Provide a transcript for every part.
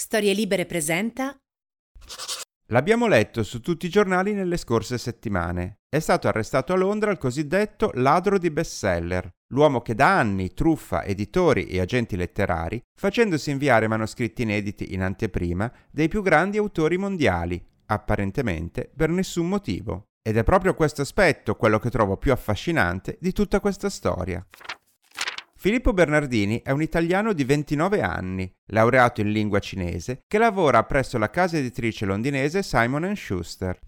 Storie Libere presenta L'abbiamo letto su tutti i giornali nelle scorse settimane. È stato arrestato a Londra il cosiddetto ladro di bestseller, l'uomo che da anni truffa editori e agenti letterari, facendosi inviare manoscritti inediti in anteprima dei più grandi autori mondiali, apparentemente per nessun motivo. Ed è proprio questo aspetto quello che trovo più affascinante di tutta questa storia. Filippo Bernardini è un italiano di 29 anni, laureato in lingua cinese, che lavora presso la casa editrice londinese Simon Schuster.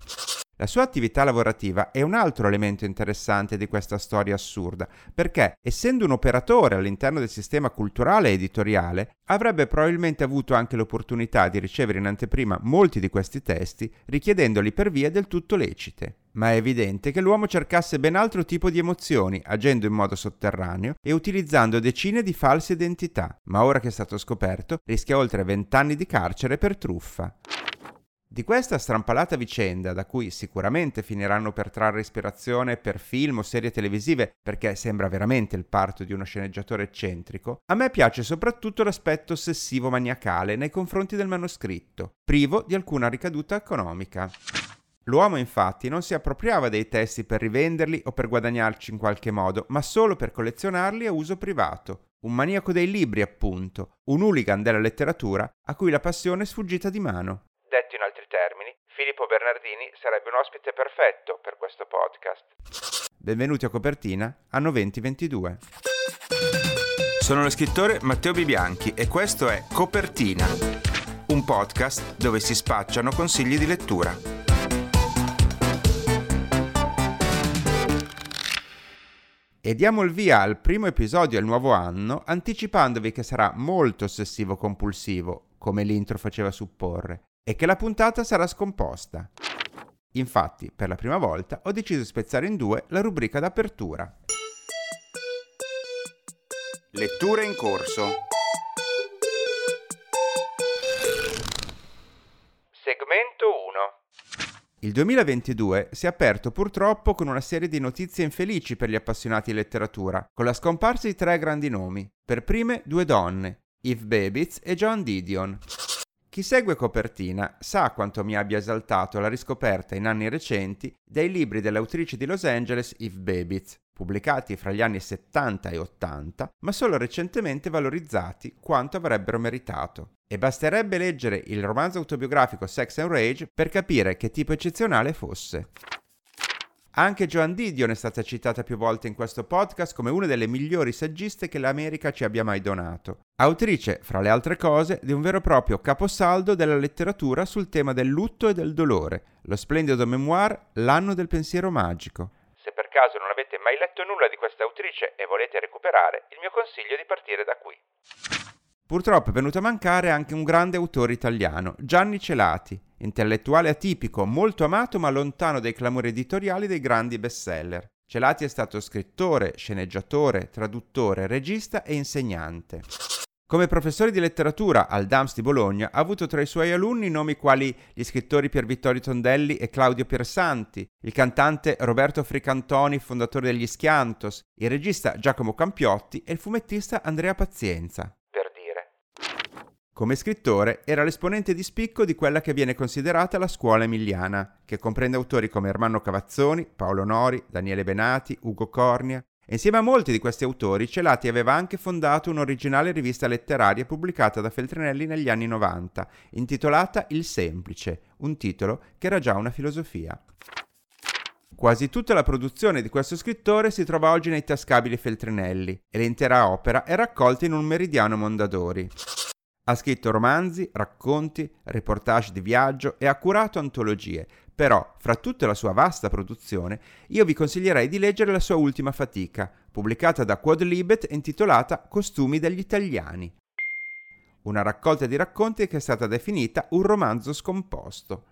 La sua attività lavorativa è un altro elemento interessante di questa storia assurda, perché, essendo un operatore all'interno del sistema culturale e editoriale, avrebbe probabilmente avuto anche l'opportunità di ricevere in anteprima molti di questi testi, richiedendoli per vie del tutto lecite. Ma è evidente che l'uomo cercasse ben altro tipo di emozioni, agendo in modo sotterraneo e utilizzando decine di false identità, ma ora che è stato scoperto, rischia oltre vent'anni di carcere per truffa. Di questa strampalata vicenda, da cui sicuramente finiranno per trarre ispirazione per film o serie televisive, perché sembra veramente il parto di uno sceneggiatore eccentrico, a me piace soprattutto l'aspetto ossessivo-maniacale nei confronti del manoscritto, privo di alcuna ricaduta economica. L'uomo infatti non si appropriava dei testi per rivenderli o per guadagnarci in qualche modo, ma solo per collezionarli a uso privato. Un maniaco dei libri, appunto, un hooligan della letteratura a cui la passione è sfuggita di mano. Detto in altri termini, Filippo Bernardini sarebbe un ospite perfetto per questo podcast. Benvenuti a Copertina, anno 2022. Sono lo scrittore Matteo Bibianchi e questo è Copertina, un podcast dove si spacciano consigli di lettura. E diamo il via al primo episodio del nuovo anno anticipandovi che sarà molto ossessivo compulsivo, come l'intro faceva supporre, e che la puntata sarà scomposta. Infatti, per la prima volta ho deciso di spezzare in due la rubrica d'apertura. Letture in corso. Il 2022 si è aperto purtroppo con una serie di notizie infelici per gli appassionati di letteratura, con la scomparsa di tre grandi nomi. Per prime due donne, Eve Babitz e John Didion. Chi segue copertina sa quanto mi abbia esaltato la riscoperta in anni recenti dei libri dell'autrice di Los Angeles Eve Babitz, pubblicati fra gli anni 70 e 80, ma solo recentemente valorizzati quanto avrebbero meritato. E basterebbe leggere il romanzo autobiografico Sex and Rage per capire che tipo eccezionale fosse. Anche Joan Didion è stata citata più volte in questo podcast come una delle migliori saggiste che l'America ci abbia mai donato. Autrice, fra le altre cose, di un vero e proprio caposaldo della letteratura sul tema del lutto e del dolore, lo splendido memoir L'anno del pensiero magico. Se per caso non avete mai letto nulla di questa autrice e volete recuperare, il mio consiglio è di partire da qui. Purtroppo è venuto a mancare anche un grande autore italiano, Gianni Celati, intellettuale atipico, molto amato ma lontano dai clamori editoriali dei grandi bestseller. Celati è stato scrittore, sceneggiatore, traduttore, regista e insegnante. Come professore di letteratura al DAMS di Bologna ha avuto tra i suoi alunni nomi quali gli scrittori Pier Vittorio Tondelli e Claudio Piersanti, il cantante Roberto Fricantoni, fondatore degli Schiantos, il regista Giacomo Campiotti e il fumettista Andrea Pazienza. Come scrittore era l'esponente di spicco di quella che viene considerata la scuola emiliana, che comprende autori come Ermanno Cavazzoni, Paolo Nori, Daniele Benati, Ugo Cornia. E insieme a molti di questi autori, Celati aveva anche fondato un'originale rivista letteraria pubblicata da Feltrinelli negli anni 90, intitolata Il Semplice, un titolo che era già una filosofia. Quasi tutta la produzione di questo scrittore si trova oggi nei tascabili Feltrinelli e l'intera opera è raccolta in un meridiano Mondadori. Ha scritto romanzi, racconti, reportage di viaggio e ha curato antologie, però, fra tutta la sua vasta produzione, io vi consiglierei di leggere la sua ultima fatica, pubblicata da Quadlibet intitolata Costumi degli italiani. Una raccolta di racconti che è stata definita un romanzo scomposto.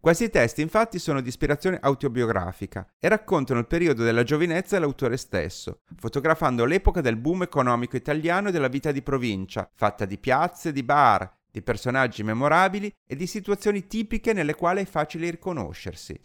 Questi testi infatti sono di ispirazione autobiografica e raccontano il periodo della giovinezza dell'autore stesso, fotografando l'epoca del boom economico italiano e della vita di provincia, fatta di piazze, di bar, di personaggi memorabili e di situazioni tipiche nelle quali è facile riconoscersi.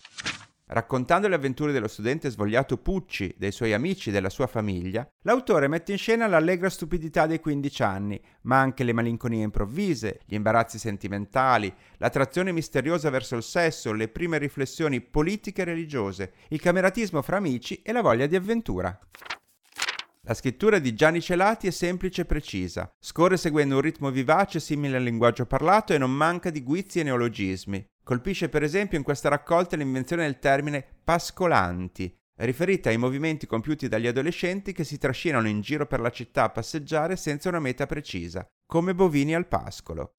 Raccontando le avventure dello studente svogliato Pucci, dei suoi amici e della sua famiglia, l'autore mette in scena l'allegra stupidità dei 15 anni, ma anche le malinconie improvvise, gli imbarazzi sentimentali, l'attrazione misteriosa verso il sesso, le prime riflessioni politiche e religiose, il cameratismo fra amici e la voglia di avventura. La scrittura di Gianni Celati è semplice e precisa, scorre seguendo un ritmo vivace simile al linguaggio parlato e non manca di guizzi e neologismi. Colpisce per esempio in questa raccolta l'invenzione del termine pascolanti, riferita ai movimenti compiuti dagli adolescenti che si trascinano in giro per la città a passeggiare senza una meta precisa, come bovini al pascolo.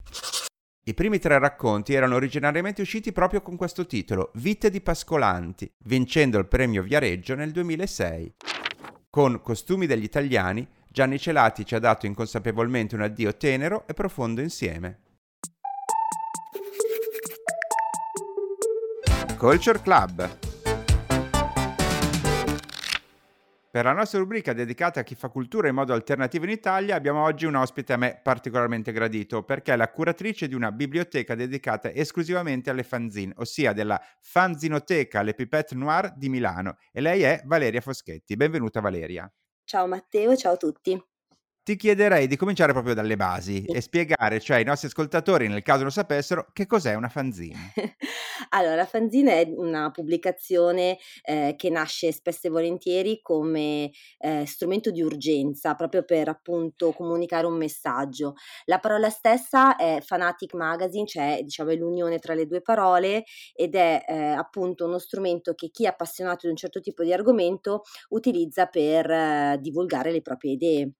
I primi tre racconti erano originariamente usciti proprio con questo titolo, Vite di Pascolanti, vincendo il premio Viareggio nel 2006. Con Costumi degli italiani, Gianni Celati ci ha dato inconsapevolmente un addio tenero e profondo insieme. Culture Club Per la nostra rubrica dedicata a chi fa cultura in modo alternativo in Italia abbiamo oggi un ospite a me particolarmente gradito perché è la curatrice di una biblioteca dedicata esclusivamente alle fanzine, ossia della Fanzinoteca Le Pipette Noir di Milano e lei è Valeria Foschetti. Benvenuta Valeria. Ciao Matteo, ciao a tutti ti chiederei di cominciare proprio dalle basi e spiegare, cioè ai nostri ascoltatori, nel caso lo sapessero, che cos'è una fanzine. allora, la fanzine è una pubblicazione eh, che nasce spesso e volentieri come eh, strumento di urgenza, proprio per appunto comunicare un messaggio. La parola stessa è Fanatic Magazine, cioè diciamo è l'unione tra le due parole ed è eh, appunto uno strumento che chi è appassionato di un certo tipo di argomento utilizza per eh, divulgare le proprie idee.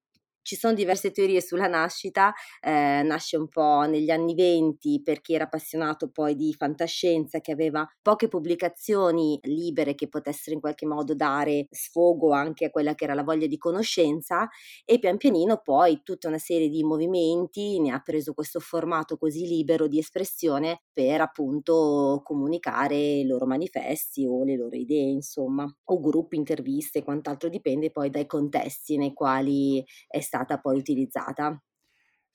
Ci sono diverse teorie sulla nascita, eh, nasce un po' negli anni venti per chi era appassionato poi di fantascienza, che aveva poche pubblicazioni libere che potessero in qualche modo dare sfogo anche a quella che era la voglia di conoscenza e pian pianino poi tutta una serie di movimenti ne ha preso questo formato così libero di espressione per appunto comunicare i loro manifesti o le loro idee, insomma, o gruppi, interviste, quant'altro dipende poi dai contesti nei quali è stato stata poi utilizzata.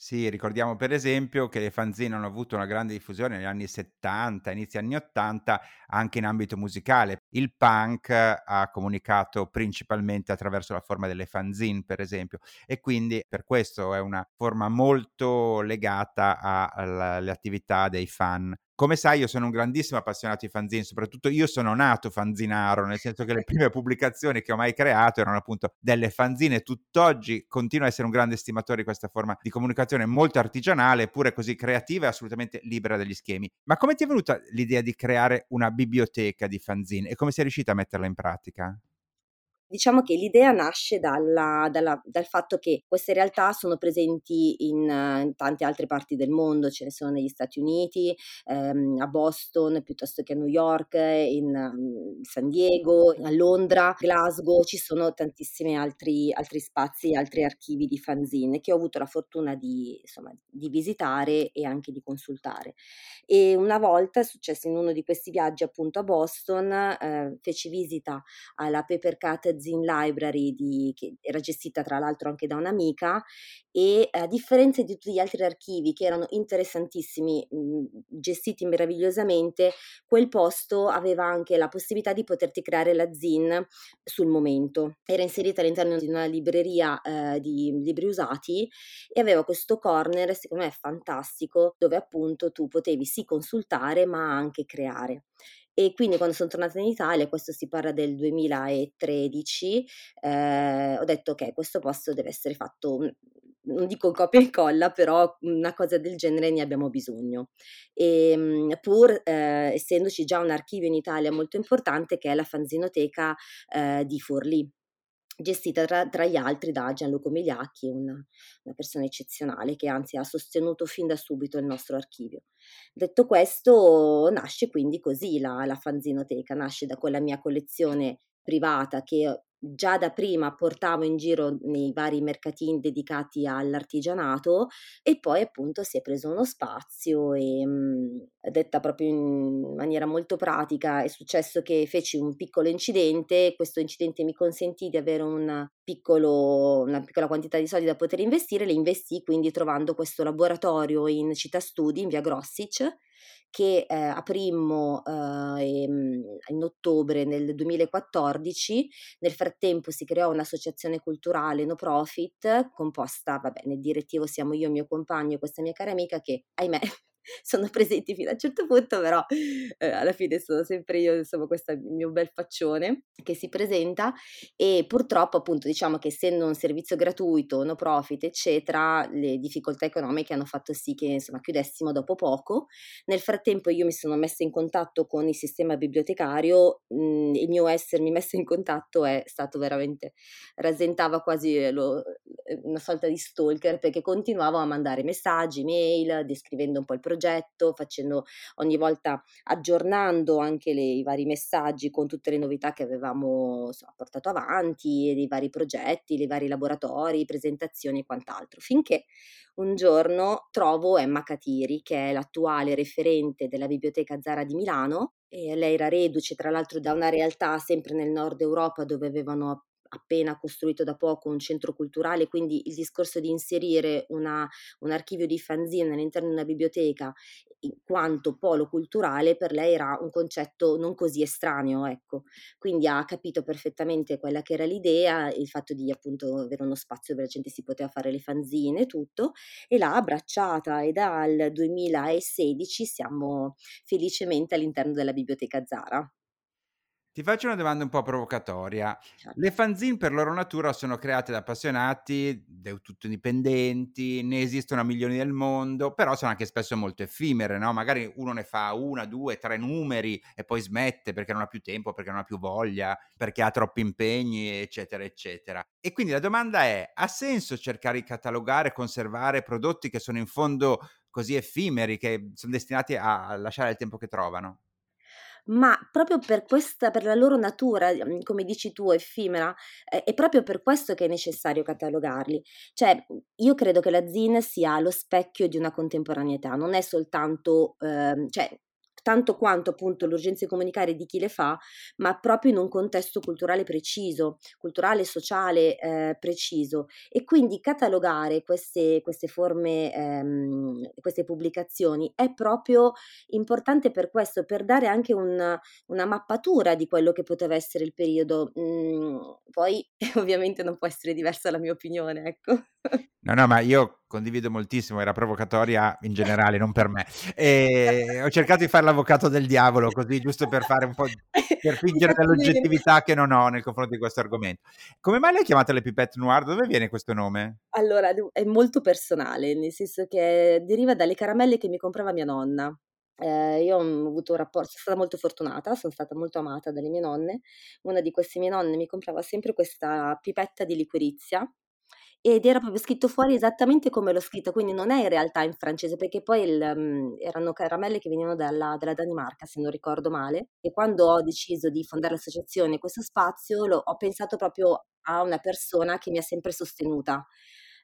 Sì, ricordiamo per esempio che le fanzine hanno avuto una grande diffusione negli anni 70, inizi anni 80, anche in ambito musicale. Il punk ha comunicato principalmente attraverso la forma delle fanzine, per esempio, e quindi per questo è una forma molto legata alle attività dei fan. Come sai, io sono un grandissimo appassionato di fanzine, soprattutto io sono nato fanzinaro, nel senso che le prime pubblicazioni che ho mai creato erano appunto delle fanzine. Tutt'oggi continuo a essere un grande stimatore di questa forma di comunicazione molto artigianale, eppure così creativa e assolutamente libera dagli schemi. Ma come ti è venuta l'idea di creare una biblioteca di fanzine e come sei riuscita a metterla in pratica? Diciamo che l'idea nasce dalla, dalla, dal fatto che queste realtà sono presenti in, in, tante altre parti del mondo, ce ne sono negli Stati Uniti, ehm, a Boston piuttosto che a New York, in um, San Diego, a Londra, Glasgow, ci sono tantissimi altri, altri spazi, altri archivi di fanzine che ho avuto la fortuna di, insomma, di visitare e anche di consultare. E una volta è successo in uno di questi viaggi appunto a Boston, eh, feci visita alla Paper Cut Zine Library di, che era gestita tra l'altro anche da un'amica e a differenza di tutti gli altri archivi che erano interessantissimi, mh, mhmm, gestiti meravigliosamente, quel posto aveva anche la possibilità di poterti creare la zin sul momento. Era inserita all'interno di una libreria eh, di libri usati e aveva questo corner, secondo me fantastico, dove appunto tu potevi sì consultare ma anche creare. E quindi quando sono tornata in Italia, questo si parla del 2013, eh, ho detto che okay, questo posto deve essere fatto, non dico copia e incolla, però una cosa del genere ne abbiamo bisogno. E, ehm, pur eh, essendoci già un archivio in Italia molto importante che è la fanzinoteca eh, di Forlì, gestita tra, tra, gli altri da Gianluco Migliacchi, una, una, persona eccezionale che anzi ha sostenuto fin da subito il nostro archivio. Detto questo, nasce quindi così la, la fanzinoteca, nasce da quella mia collezione privata che già da prima portavo in giro nei vari mercatini dedicati all'artigianato e poi appunto si è preso uno spazio e mh, detta proprio in maniera molto pratica è successo che feci un piccolo incidente, questo incidente mi consentì di avere un piccolo, una piccola quantità di soldi da poter investire, le investì quindi trovando questo laboratorio in Città Studi in via Grossic che eh, aprimmo eh, in ottobre nel 2014. Nel frattempo si creò un'associazione culturale no profit composta, vabbè, nel direttivo siamo io, mio compagno e questa mia cara amica che, ahimè, sono presenti fino a un certo punto, però eh, alla fine sono sempre io, insomma, questo mio bel faccione che si presenta e purtroppo appunto diciamo che essendo un servizio gratuito, no profit, eccetera, le difficoltà economiche hanno fatto sì che insomma chiudessimo dopo poco. Nel frattempo io mi sono messa in contatto con il sistema bibliotecario, mh, mhmm, il mio essermi messa in contatto è stato veramente, rasentava quasi lo, una sorta di stalker perché continuavo a mandare messaggi, mail, descrivendo un po' il progetto progetto, facendo ogni volta aggiornando anche le, i vari messaggi con tutte le novità che avevamo insomma, portato avanti, i vari progetti, i vari laboratori, presentazioni e quant'altro, finché un giorno trovo Emma Catiri, che è l'attuale referente della Biblioteca Zara di Milano. E lei era reduce tra l'altro da una realtà sempre nel nord Europa dove avevano appena costruito da poco un centro culturale, quindi il discorso di inserire una, un archivio di fanzine all'interno di una biblioteca in quanto polo culturale per lei era un concetto non così estraneo, ecco. Quindi ha capito perfettamente quella che era l'idea, il fatto di appunto avere uno spazio dove la gente si poteva fare le fanzine e tutto, e l'ha abbracciata e dal 2016 siamo felicemente all'interno della biblioteca Zara. Ti faccio una domanda un po' provocatoria. Certo. Le fanzine per loro natura sono create da appassionati, del tutto indipendenti, ne esistono a milioni nel mondo, però sono anche spesso molto effimere, no? Magari uno ne fa una, due, tre numeri e poi smette perché non ha più tempo, perché non ha più voglia, perché ha troppi impegni, eccetera, eccetera. E quindi la domanda è, ha senso cercare di catalogare e conservare prodotti che sono in fondo così effimeri, che sono destinati a lasciare il tempo che trovano? Ma proprio per questa per la loro natura, mhmm, come dici tu, effimera, è proprio per questo che è necessario catalogarli. Cioè, mhmm, io credo che la zine sia lo specchio di una contemporaneità, non è soltanto, ehm, cioè tanto quanto appunto l'urgenza di comunicare di chi le fa, ma proprio in un contesto culturale preciso, culturale e sociale eh, preciso. E quindi catalogare queste, queste forme, ehm, queste pubblicazioni è proprio importante per questo, per dare anche un, una mappatura di quello che poteva essere il periodo. Mm, poi ovviamente non può essere diversa la mia opinione, ecco. No, no, ma io condivido moltissimo, era provocatoria in generale, non per me. E ho cercato di fare l'avvocato del diavolo, così giusto per fare un po' per fingere dell'oggettività che non ho nei confronti di questo argomento. Come mai l'hai chiamata le pipette noir? Dove viene questo nome? Allora, è molto personale, nel senso che deriva dalle caramelle che mi comprava mia nonna. Eh, io ho avuto un rapporto, sono stata molto fortunata, sono stata molto amata dalle mie nonne. Una di queste mie nonne mi comprava sempre questa pipetta di liquirizia ed era proprio scritto fuori esattamente come l'ho scritto, quindi non è in realtà in francese, perché poi il, mhmm, erano caramelle che venivano dalla, dalla Danimarca, se non ricordo male, e quando ho deciso di fondare l'associazione questo spazio, lo, ho pensato proprio a una persona che mi ha sempre sostenuta,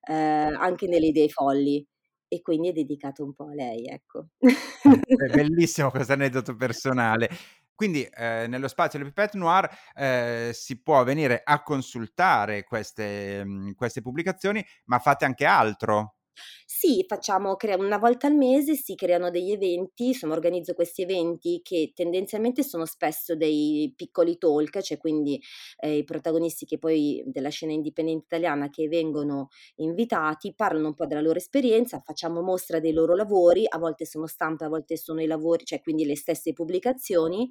eh, anche nelle idee folli. E quindi è dedicato un po' a lei, ecco. È bellissimo questo aneddoto personale. Quindi eh, nello spazio del Pipette Noir eh, si può venire a consultare queste, mh, mhmm, queste pubblicazioni, ma fate anche altro. Sì, facciamo crea una volta al mese si creano degli eventi, insomma organizzo questi eventi che tendenzialmente sono spesso dei piccoli talk, cioè quindi eh, i protagonisti che poi della scena indipendente italiana che vengono invitati parlano un po' della loro esperienza, facciamo mostra dei loro lavori, a volte sono stampe, a volte sono i lavori, cioè quindi le stesse pubblicazioni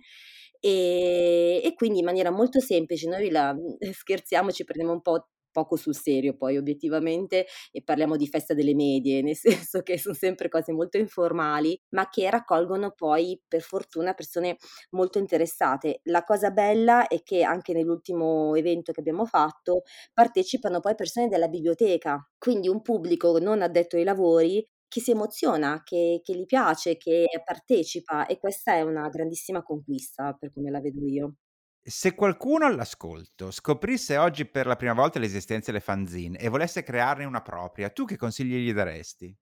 e, e, quindi in maniera molto semplice noi la, scherziamo, ci prendiamo un po' poco sul serio poi obiettivamente e parliamo di festa delle medie, nel senso che sono sempre cose molto informali, ma che raccolgono poi per fortuna persone molto interessate. La cosa bella è che anche nell'ultimo evento che abbiamo fatto partecipano poi persone della biblioteca, quindi un pubblico non addetto ai lavori che si emoziona, che, che gli piace, che partecipa e questa è una grandissima conquista per come la vedo io. Se qualcuno all'ascolto scoprisse oggi per la prima volta l'esistenza delle fanzine e volesse crearne una propria, tu che consigli gli daresti?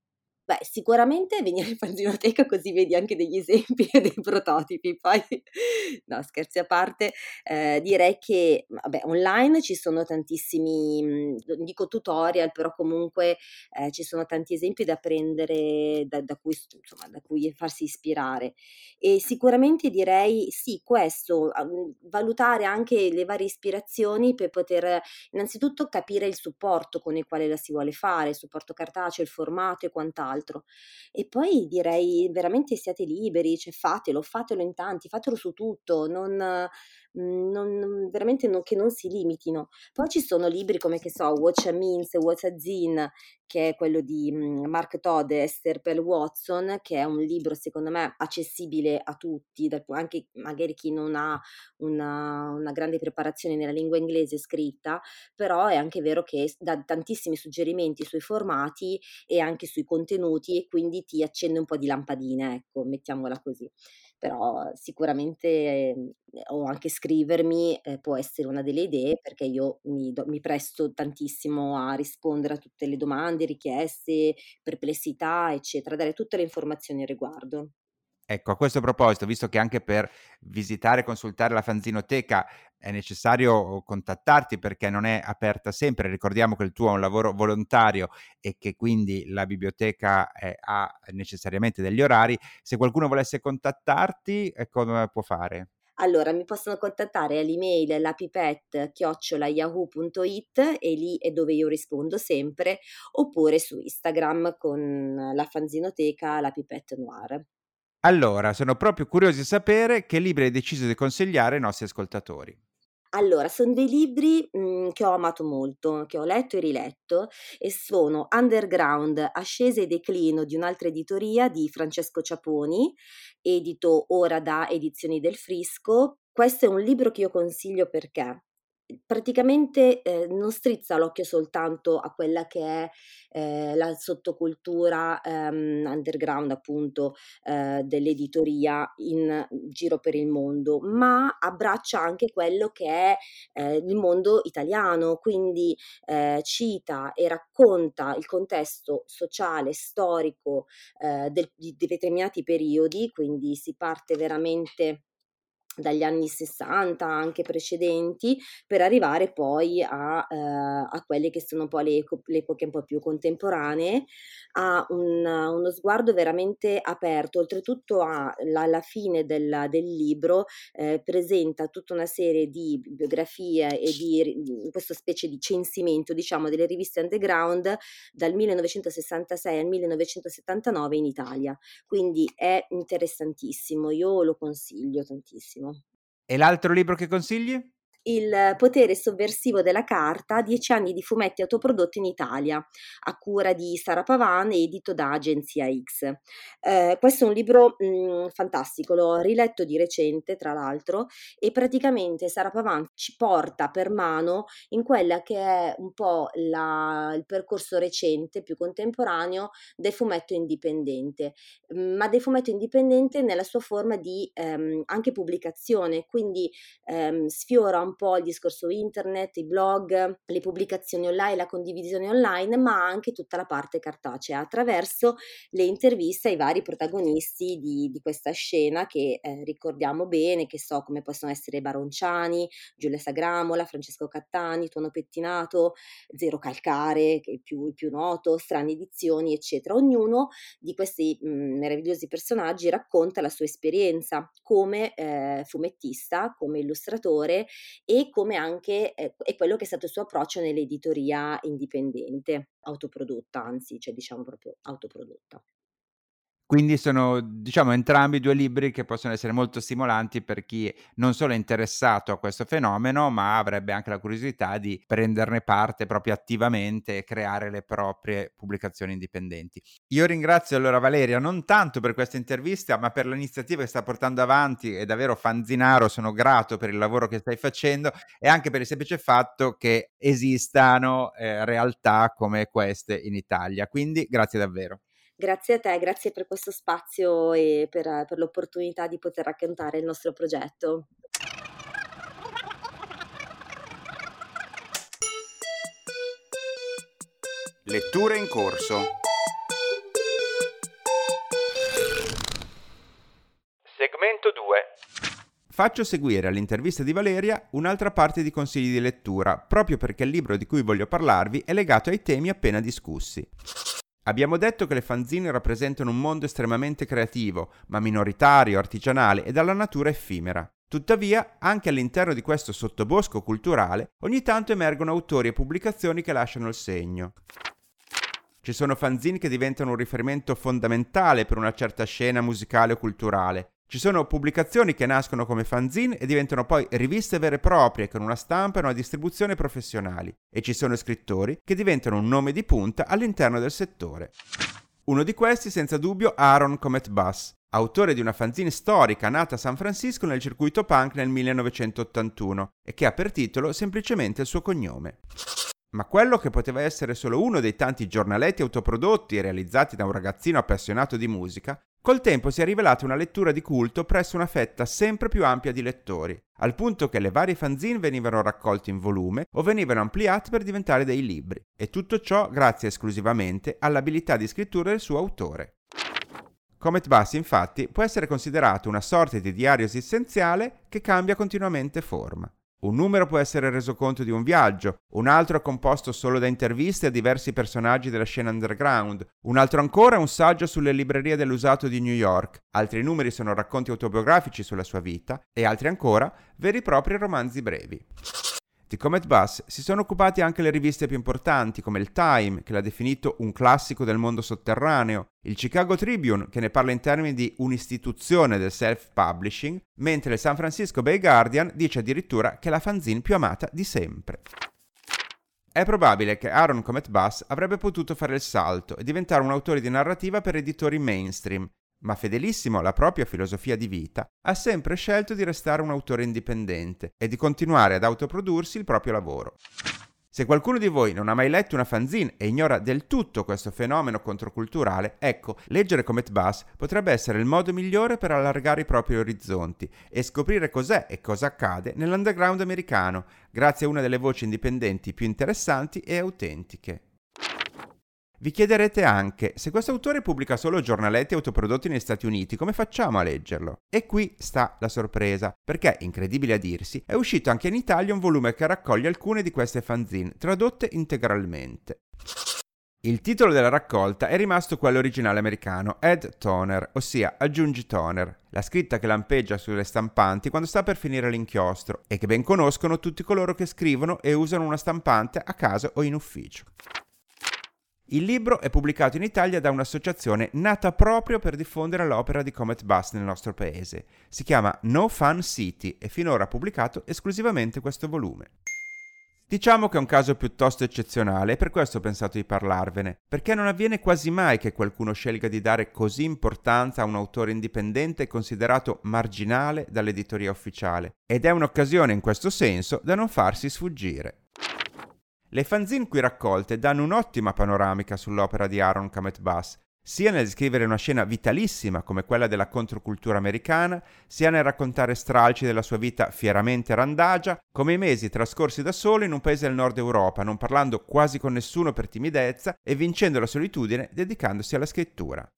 Beh, sicuramente venire in fanzinoteca così vedi anche degli esempi e dei prototipi. Poi, no, scherzi a parte, eh, direi che vabbè, online ci sono tantissimi, mh, non dico tutorial, però comunque eh, ci sono tanti esempi da prendere, da, da, cui, insomma, da cui farsi ispirare. E sicuramente direi sì, questo, valutare anche le varie ispirazioni per poter innanzitutto capire il supporto con il quale la si vuole fare, il supporto cartaceo, il formato e quant'altro altro. E poi direi veramente siate liberi, cioè fatelo, fatelo in tanti, fatelo su tutto, non, Mhmm, non, veramente non, che non si limitino. Poi ci sono libri come che so, Watch a Means, What's a Zin, che è quello di mhmm, Mark Todd e Esther Pell Watson, che è un libro secondo me accessibile a tutti, anche magari chi non ha una, una grande preparazione nella lingua inglese scritta, però è anche vero che dà tantissimi suggerimenti sui formati e anche sui contenuti e quindi ti accende un po' di lampadina, ecco, mettiamola così però sicuramente eh, o anche scrivermi eh, può essere una delle idee perché io mi, do, mi, presto tantissimo a rispondere a tutte le domande, richieste, perplessità, eccetera, dare tutte le informazioni al riguardo. Ecco, a questo proposito, visto che anche per visitare e consultare la fanzinoteca è necessario contattarti perché non è aperta sempre, ricordiamo che il tuo è un lavoro volontario e che quindi la biblioteca è, ha necessariamente degli orari, se qualcuno volesse contattarti, eh, come può fare? Allora, mi possono contattare all'email lapipet-yahoo.it e lì è dove io rispondo sempre, oppure su Instagram con la fanzinoteca La Pipette Noir. Allora, sono proprio curioso di sapere che libri hai deciso di consigliare ai nostri ascoltatori. Allora, son dei libri, mhmm, che ho amato molto, che ho letto e riletto e sono Underground, ascesa e declino di un'altra editoria di Francesco Ciaponi, edito ora da Edizioni del Frisco. Questo è un libro che io consiglio perché praticamente eh, non strizza l'occhio soltanto a quella che è eh, la sottocultura ehm, underground appunto eh, dell'editoria in giro per il mondo, ma abbraccia anche quello che è eh, il mondo italiano, quindi eh, cita e racconta il contesto sociale, storico eh, del, di determinati periodi, quindi si parte veramente dagli anni 60, anche precedenti, per arrivare poi a, eh, a quelle che sono poi le, le, epoche un po' più contemporanee, ha un, uno sguardo veramente aperto, oltretutto alla fine del, del libro eh, presenta tutta una serie di biografie e di questa specie di censimento, diciamo, delle riviste underground dal 1966 al 1979 in Italia. Quindi è interessantissimo, io lo consiglio tantissimo. E l'altro libro che consigli? Il potere sovversivo della carta, dieci anni di fumetti autoprodotti in Italia, a cura di Sara Pavan, edito da Agenzia X. Eh, questo è un libro mh, mm, fantastico, l'ho riletto di recente, tra l'altro, e praticamente Sara Pavan ci porta per mano in quella che è un po' la, il percorso recente, più contemporaneo, del fumetto indipendente, mm, ma del fumetto indipendente nella sua forma di ehm, anche pubblicazione, quindi ehm, sfiora un po' il discorso internet, i blog, le pubblicazioni online, la condivisione online, ma anche tutta la parte cartacea attraverso le interviste ai vari protagonisti di, di questa scena che eh, ricordiamo bene, che so come possono essere Baronciani, Giulia Sagramola, Francesco Cattani, Tuono Pettinato, Zero Calcare, che è il più, il più noto, Strane Edizioni, eccetera. Ognuno di questi mh, mm, meravigliosi personaggi racconta la sua esperienza come eh, fumettista, come illustratore e come anche eh, è quello che è stato il suo approccio nell'editoria indipendente, autoprodotta, anzi, cioè diciamo proprio autoprodotta. Quindi sono, diciamo, entrambi due libri che possono essere molto stimolanti per chi non solo è interessato a questo fenomeno, ma avrebbe anche la curiosità di prenderne parte proprio attivamente e creare le proprie pubblicazioni indipendenti. Io ringrazio allora Valeria non tanto per questa intervista, ma per l'iniziativa che sta portando avanti, è davvero fanzinaro, sono grato per il lavoro che stai facendo e anche per il semplice fatto che esistano eh, realtà come queste in Italia. Quindi grazie davvero. Grazie a te, grazie per questo spazio e per, per l'opportunità di poter raccontare il nostro progetto. Letture in corso. Segmento 2. Faccio seguire all'intervista di Valeria un'altra parte di consigli di lettura, proprio perché il libro di cui voglio parlarvi è legato ai temi appena discussi. Abbiamo detto che le fanzine rappresentano un mondo estremamente creativo, ma minoritario, artigianale e dalla natura effimera. Tuttavia, anche all'interno di questo sottobosco culturale, ogni tanto emergono autori e pubblicazioni che lasciano il segno. Ci sono fanzine che diventano un riferimento fondamentale per una certa scena musicale o culturale. Ci sono pubblicazioni che nascono come fanzine e diventano poi riviste vere e proprie con una stampa e una distribuzione professionali. E ci sono scrittori che diventano un nome di punta all'interno del settore. Uno di questi senza dubbio Aaron Comet Bass, autore di una fanzine storica nata a San Francisco nel circuito punk nel 1981 e che ha per titolo semplicemente il suo cognome. Ma quello che poteva essere solo uno dei tanti giornaletti autoprodotti realizzati da un ragazzino appassionato di musica, col tempo si è rivelato una lettura di culto presso una fetta sempre più ampia di lettori, al punto che le varie fanzine venivano raccolte in volume o venivano ampliate per diventare dei libri, e tutto ciò grazie esclusivamente all'abilità di scrittura del suo autore. Comet Bus infatti può essere considerato una sorta di diario esistenziale che cambia continuamente forma. Un numero può essere reso conto di un viaggio, un altro è composto solo da interviste a diversi personaggi della scena underground, un altro ancora è un saggio sulle librerie dell'usato di New York, altri numeri sono racconti autobiografici sulla sua vita e altri ancora veri e propri romanzi brevi. Di Comet Bus si sono occupati anche le riviste più importanti come il Time, che l'ha definito un classico del mondo sotterraneo, il Chicago Tribune, che ne parla in termini di un'istituzione del self-publishing, mentre il San Francisco Bay Guardian dice addirittura che è la fanzine più amata di sempre. È probabile che Aaron Comet Bus avrebbe potuto fare il salto e diventare un autore di narrativa per editori mainstream, ma fedelissimo alla propria filosofia di vita, ha sempre scelto di restare un autore indipendente e di continuare ad autoprodursi il proprio lavoro. Se qualcuno di voi non ha mai letto una fanzine e ignora del tutto questo fenomeno controculturale, ecco, leggere Comet Bus potrebbe essere il modo migliore per allargare i propri orizzonti e scoprire cos'è e cosa accade nell'underground americano, grazie a una delle voci indipendenti più interessanti e autentiche. Vi chiederete anche, se questo autore pubblica solo giornaletti autoprodotti negli Stati Uniti, come facciamo a leggerlo? E qui sta la sorpresa, perché, incredibile a dirsi, è uscito anche in Italia un volume che raccoglie alcune di queste fanzine, tradotte integralmente. Il titolo della raccolta è rimasto quello originale americano, Add Toner, ossia Aggiungi Toner, la scritta che lampeggia sulle stampanti quando sta per finire l'inchiostro e che ben conoscono tutti coloro che scrivono e usano una stampante a casa o in ufficio. Il libro è pubblicato in Italia da un'associazione nata proprio per diffondere l'opera di Comet Bus nel nostro paese. Si chiama No Fun City e finora ha pubblicato esclusivamente questo volume. Diciamo che è un caso piuttosto eccezionale e per questo ho pensato di parlarvene, perché non avviene quasi mai che qualcuno scelga di dare così importanza a un autore indipendente considerato marginale dall'editoria ufficiale, ed è un'occasione in questo senso da non farsi sfuggire. Le fanzine qui raccolte danno un'ottima panoramica sull'opera di Aaron Kamet Bass, sia nel descrivere una scena vitalissima come quella della controcultura americana, sia nel raccontare stralci della sua vita fieramente randagia, come i mesi trascorsi da solo in un paese del nord Europa, non parlando quasi con nessuno per timidezza e vincendo la solitudine dedicandosi alla scrittura.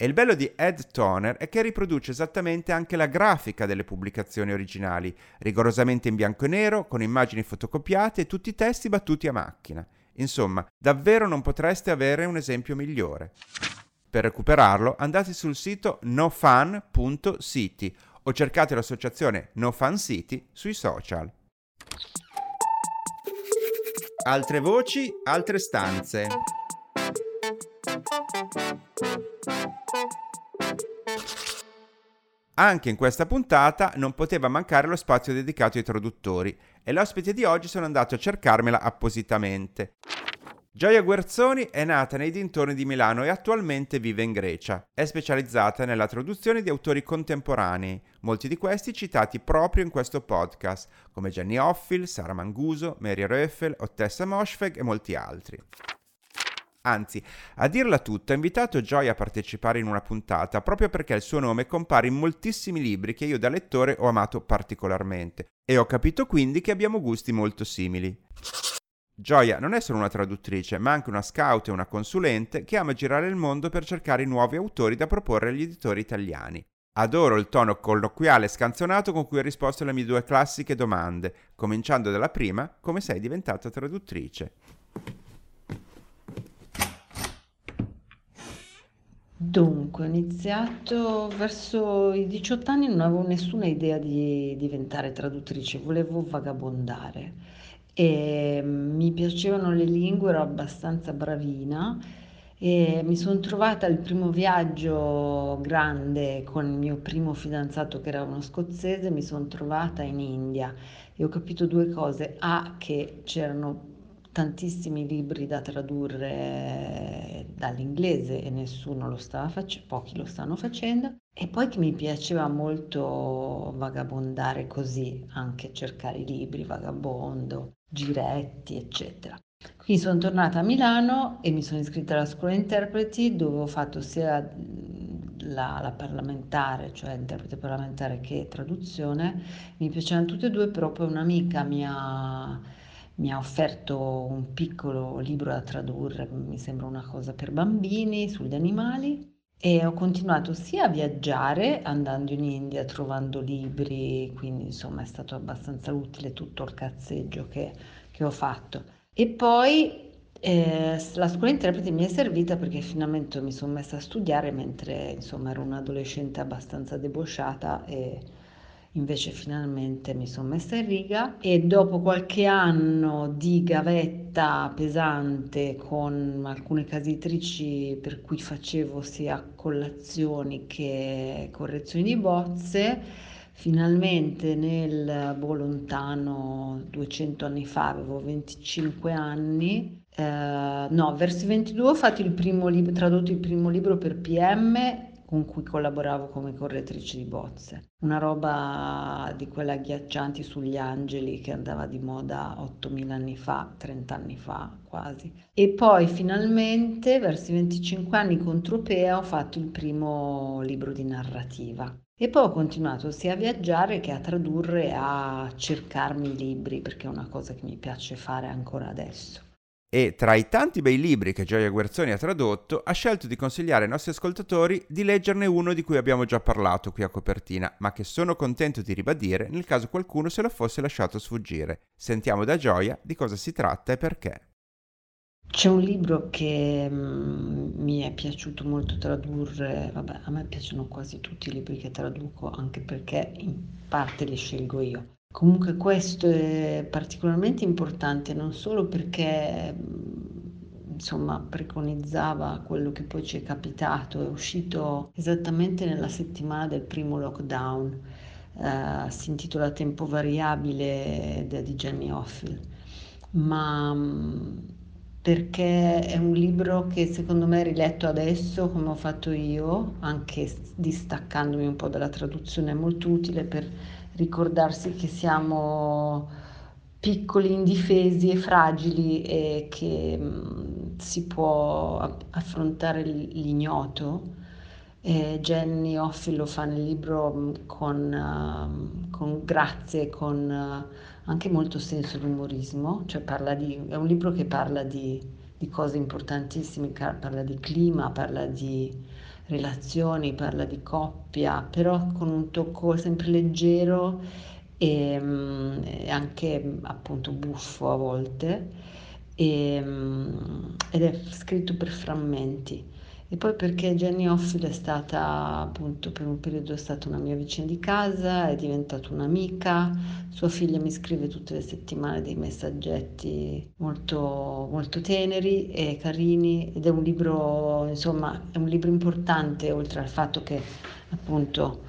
E il bello di Ed Toner è che riproduce esattamente anche la grafica delle pubblicazioni originali, rigorosamente in bianco e nero, con immagini fotocopiate e tutti i testi battuti a macchina. Insomma, davvero non potreste avere un esempio migliore. Per recuperarlo andate sul sito nofan.city o cercate l'associazione No Fan City sui social. Altre voci, altre stanze. Anche in questa puntata non poteva mancare lo spazio dedicato ai traduttori e l'ospite di oggi sono andato a cercarmela appositamente. Gioia Guerzoni è nata nei dintorni di Milano e attualmente vive in Grecia. È specializzata nella traduzione di autori contemporanei, molti di questi citati proprio in questo podcast, come Jenny Offill, Sara Manguso, Mary Röffel, Ottessa Moshfegh e molti altri. Anzi, a dirla tutta, ho invitato Joy a partecipare in una puntata proprio perché il suo nome compare in moltissimi libri che io da lettore ho amato particolarmente e ho capito quindi che abbiamo gusti molto simili. Gioia non è solo una traduttrice, ma anche una scout e una consulente che ama girare il mondo per cercare nuovi autori da proporre agli editori italiani. Adoro il tono colloquiale e scanzonato con cui hai risposto alle mie due classiche domande, cominciando dalla prima, come sei diventata traduttrice? Dunque, ho iniziato verso i 18 anni, non avevo nessuna idea di diventare traduttrice, volevo vagabondare e mi piacevano le lingue, ero abbastanza bravina e mi sono trovata al primo viaggio grande con il mio primo fidanzato che era uno scozzese, mi sono trovata in India e ho capito due cose. A, che c'erano tantissimi libri da tradurre dall'inglese e nessuno lo stava facendo, pochi lo stanno facendo. E poi che mi piaceva molto vagabondare così, anche cercare i libri, vagabondo, giretti, eccetera. Quindi sono tornata a Milano e mi sono iscritta alla scuola interpreti dove ho fatto sia la, la, parlamentare, cioè interprete parlamentare che traduzione. Mi piacevano tutte e due, però poi un'amica mi ha, mi ha offerto un piccolo libro da tradurre, mi sembra una cosa per bambini, sugli animali. E ho continuato sia a viaggiare andando in India, trovando libri, quindi insomma è stato abbastanza utile tutto il cazzeggio che, che ho fatto e poi eh, la scuola interpreti mi è servita perché finalmente mi sono messa a studiare mentre insomma ero un'adolescente abbastanza debosciata e invece finalmente mi sono messa in riga e dopo qualche anno di gavetta pesante con alcune casitrici per cui facevo sia collazioni che correzioni di bozze Finalmente nel boh, lontano 200 anni fa, avevo 25 anni, eh, no, verso i 22 ho fatto il primo libro, tradotto il primo libro per PM con cui collaboravo come correttrice di bozze. Una roba di quelle agghiaccianti sugli angeli che andava di moda 8000 anni fa, 30 anni fa quasi. E poi finalmente verso i 25 anni con Tropea ho fatto il primo libro di narrativa. E poi ho continuato sia a viaggiare che a tradurre a cercarmi libri, perché è una cosa che mi piace fare ancora adesso. E tra i tanti bei libri che Gioia Guerzoni ha tradotto, ha scelto di consigliare ai nostri ascoltatori di leggerne uno di cui abbiamo già parlato qui a copertina, ma che sono contento di ribadire nel caso qualcuno se lo fosse lasciato sfuggire. Sentiamo da Gioia di cosa si tratta e perché. C'è un libro che mm, mi è piaciuto molto tradurre, vabbè, a me piacciono quasi tutti i libri che traduco, anche perché in parte li scelgo io. Comunque questo è particolarmente importante non solo perché mm, insomma preconizzava quello che poi ci è capitato, è uscito esattamente nella settimana del primo lockdown, eh, si intitola Tempo variabile di Jenny Offill, ma mm, perché è un libro che secondo me riletto adesso come ho fatto io, anche distaccandomi un po' dalla traduzione, è molto utile per ricordarsi che siamo piccoli, indifesi e fragili e che mh, si può affrontare l'ignoto. E Jenny Offi lo fa nel libro con, uh, con grazie, con uh, anche molto senso d'umorismo, cioè di, è un libro che parla di, di cose importantissime, parla di clima, parla di relazioni, parla di coppia, però con un tocco sempre leggero e, mm, e anche appunto buffo a volte e, mm, ed è scritto per frammenti. E poi perché Jenny Offill è stata appunto per un periodo è stata una mia vicina di casa, è diventata un'amica, sua figlia mi scrive tutte le settimane dei messaggetti molto, molto teneri e carini ed è un libro, insomma, è un libro importante oltre al fatto che appunto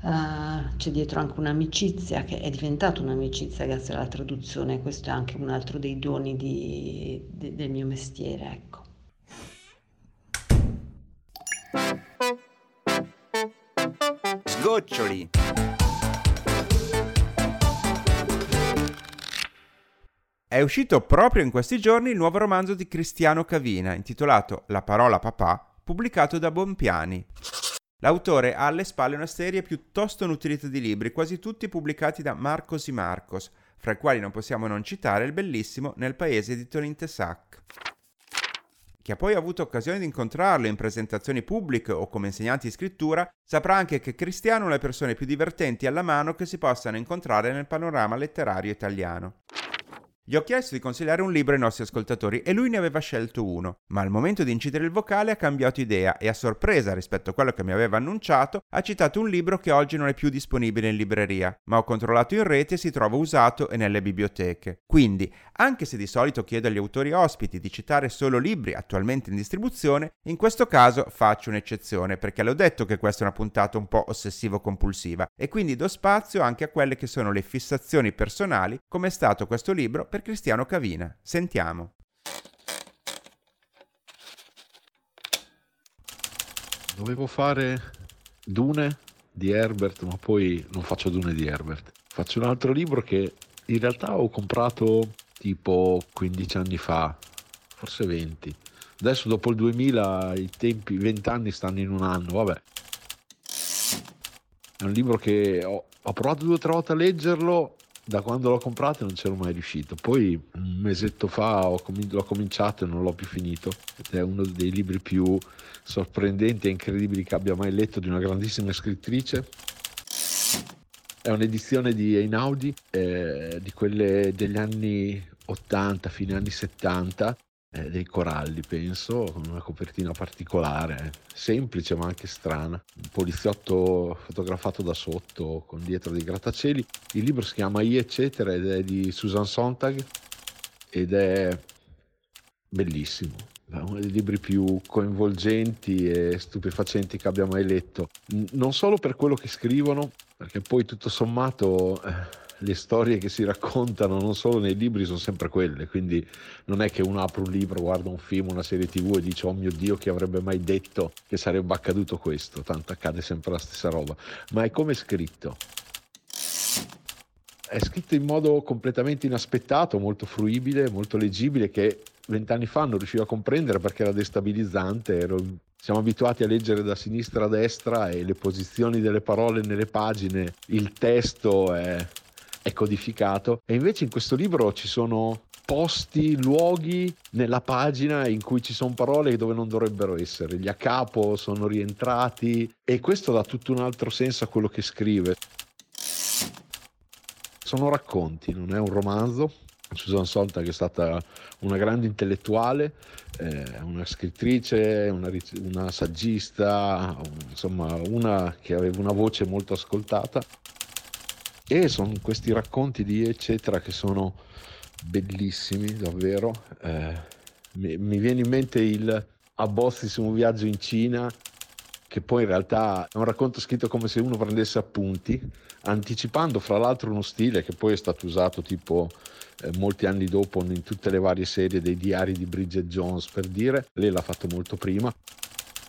Uh, c'è dietro anche un'amicizia che è diventata un'amicizia grazie alla traduzione, questo è anche un altro dei doni di, de, del mio mestiere. Ecco. Sgoccioli. È uscito proprio in questi giorni il nuovo romanzo di Cristiano Cavina, intitolato La parola papà, pubblicato da Bompiani. L'autore ha alle spalle una serie piuttosto nutrita di libri, quasi tutti pubblicati da Marcos y Marcos, fra i quali non possiamo non citare il bellissimo Nel paese di Toninte Sac. Chi ha poi avuto occasione di incontrarlo in presentazioni pubbliche o come insegnanti di scrittura saprà anche che Cristiano è una delle persone più divertenti alla mano che si possano incontrare nel panorama letterario italiano. Gli ho chiesto di consigliare un libro ai nostri ascoltatori e lui ne aveva scelto uno, ma al momento di incidere il vocale ha cambiato idea e a sorpresa rispetto a quello che mi aveva annunciato ha citato un libro che oggi non è più disponibile in libreria, ma ho controllato in rete e si trova usato e nelle biblioteche. Quindi, anche se di solito chiedo agli autori ospiti di citare solo libri attualmente in distribuzione, in questo caso faccio un'eccezione perché l'ho detto che questa è una puntata un po' ossessivo-compulsiva e quindi do spazio anche a quelle che sono le fissazioni personali come è stato questo libro per per Cristiano Cavina. Sentiamo. Dovevo fare Dune di Herbert, ma poi non faccio Dune di Herbert. Faccio un altro libro che in realtà ho comprato tipo 15 anni fa, forse 20. Adesso dopo il 2000 i tempi, 20 anni stanno in un anno, vabbè. È un libro che ho, ho provato due o tre volte a leggerlo, da quando l'ho comprato non c'ero mai riuscito. Poi un mesetto fa com- l'ho cominciato e non l'ho più finito. Ed è uno dei libri più sorprendenti e incredibili che abbia mai letto di una grandissima scrittrice. È un'edizione di Einaudi, eh, di quelle degli anni 80, fine anni 70, eh, dei coralli, penso, con una copertina particolare, semplice ma anche strana. Un poliziotto fotografato da sotto, con dietro dei grattacieli. Il libro si chiama I eccetera ed è di Susan Sontag ed è bellissimo. Uno dei libri più coinvolgenti e stupefacenti che abbia mai letto. Non solo per quello che scrivono, perché poi tutto sommato... Eh, le storie che si raccontano non solo nei libri sono sempre quelle, quindi non è che uno apre un libro, guarda un film, una serie tv e dice oh mio Dio chi avrebbe mai detto che sarebbe accaduto questo, tanto accade sempre la stessa roba, ma è come scritto. È scritto in modo completamente inaspettato, molto fruibile, molto leggibile, che vent'anni fa non riuscivo a comprendere perché era destabilizzante, ero siamo abituati a leggere da sinistra a destra e le posizioni delle parole nelle pagine, il testo è è codificato e invece in questo libro ci sono posti, luoghi nella pagina in cui ci sono parole dove non dovrebbero essere, gli a capo sono rientrati e questo dà tutto un altro senso a quello che scrive. Sono racconti, non è un romanzo. Susan Sontag è stata una grande intellettuale, eh, una scrittrice, una, una saggista, insomma una che aveva una voce molto ascoltata e sono questi racconti di eccetera che sono bellissimi davvero. Eh, mi, mi, viene in mente il abbozzissimo viaggio in Cina che poi in realtà è un racconto scritto come se uno prendesse appunti anticipando fra l'altro uno stile che poi è stato usato tipo eh, molti anni dopo in tutte le varie serie dei diari di Bridget Jones per dire. Lei l'ha fatto molto prima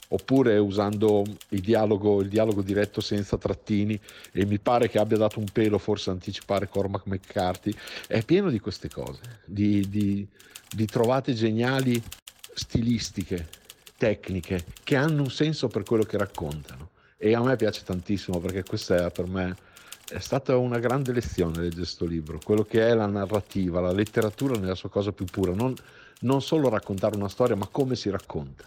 oppure usando il dialogo, il dialogo diretto senza trattini e mi pare che abbia dato un pelo forse anticipare Cormac McCarthy, è pieno di queste cose, di, di, di trovate geniali stilistiche, tecniche, che hanno un senso per quello che raccontano. E a me piace tantissimo perché questa è per me è stata una grande lezione leggere questo libro, quello che è la narrativa, la letteratura nella sua cosa più pura, non, non solo raccontare una storia, ma come si racconta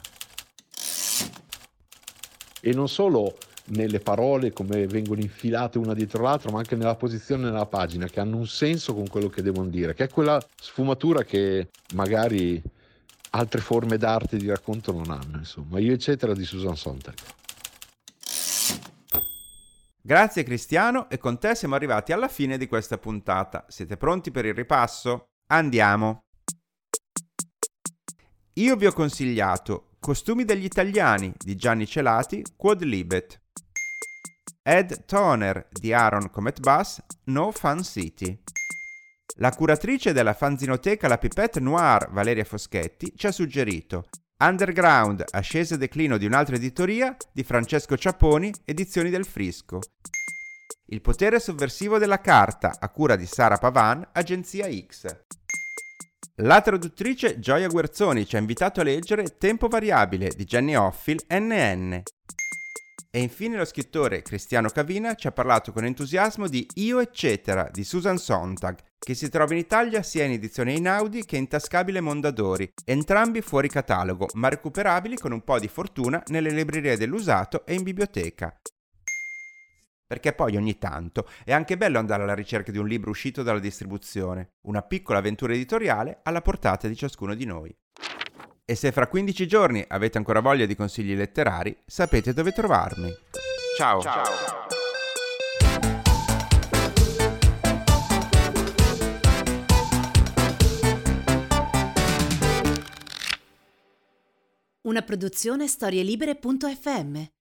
e non solo nelle parole come vengono infilate una dietro l'altra, ma anche nella posizione nella pagina, che hanno un senso con quello che devono dire, che è quella sfumatura che magari altre forme d'arte di racconto non hanno, insomma. Io eccetera di Susan Sontag. Grazie Cristiano e con te siamo arrivati alla fine di questa puntata. Siete pronti per il ripasso? Andiamo! Io vi ho consigliato Costumi degli italiani di Gianni Celati, Quad Libet. Ed Toner di Aaron Comet Bass, No Fun City. La curatrice della fanzinoteca La Pipette Noir, Valeria Foschetti, ci ha suggerito Underground, ascesa e declino di un'altra editoria di Francesco Ciapponi, Edizioni del Frisco. Il potere sovversivo della carta, a cura di Sara Pavan, Agenzia X. La traduttrice Gioia Guerzoni ci ha invitato a leggere Tempo variabile di Jenny Offill NN. E infine lo scrittore Cristiano Cavina ci ha parlato con entusiasmo di Io eccetera di Susan Sontag, che si trova in Italia sia in edizione Inaudi che in tascabile Mondadori, entrambi fuori catalogo, ma recuperabili con un po' di fortuna nelle librerie dell'usato e in biblioteca. Perché poi ogni tanto è anche bello andare alla ricerca di un libro uscito dalla distribuzione, una piccola avventura editoriale alla portata di ciascuno di noi. E se fra 15 giorni avete ancora voglia di consigli letterari, sapete dove trovarmi. Ciao. Ciao. Una produzione storielibere.fm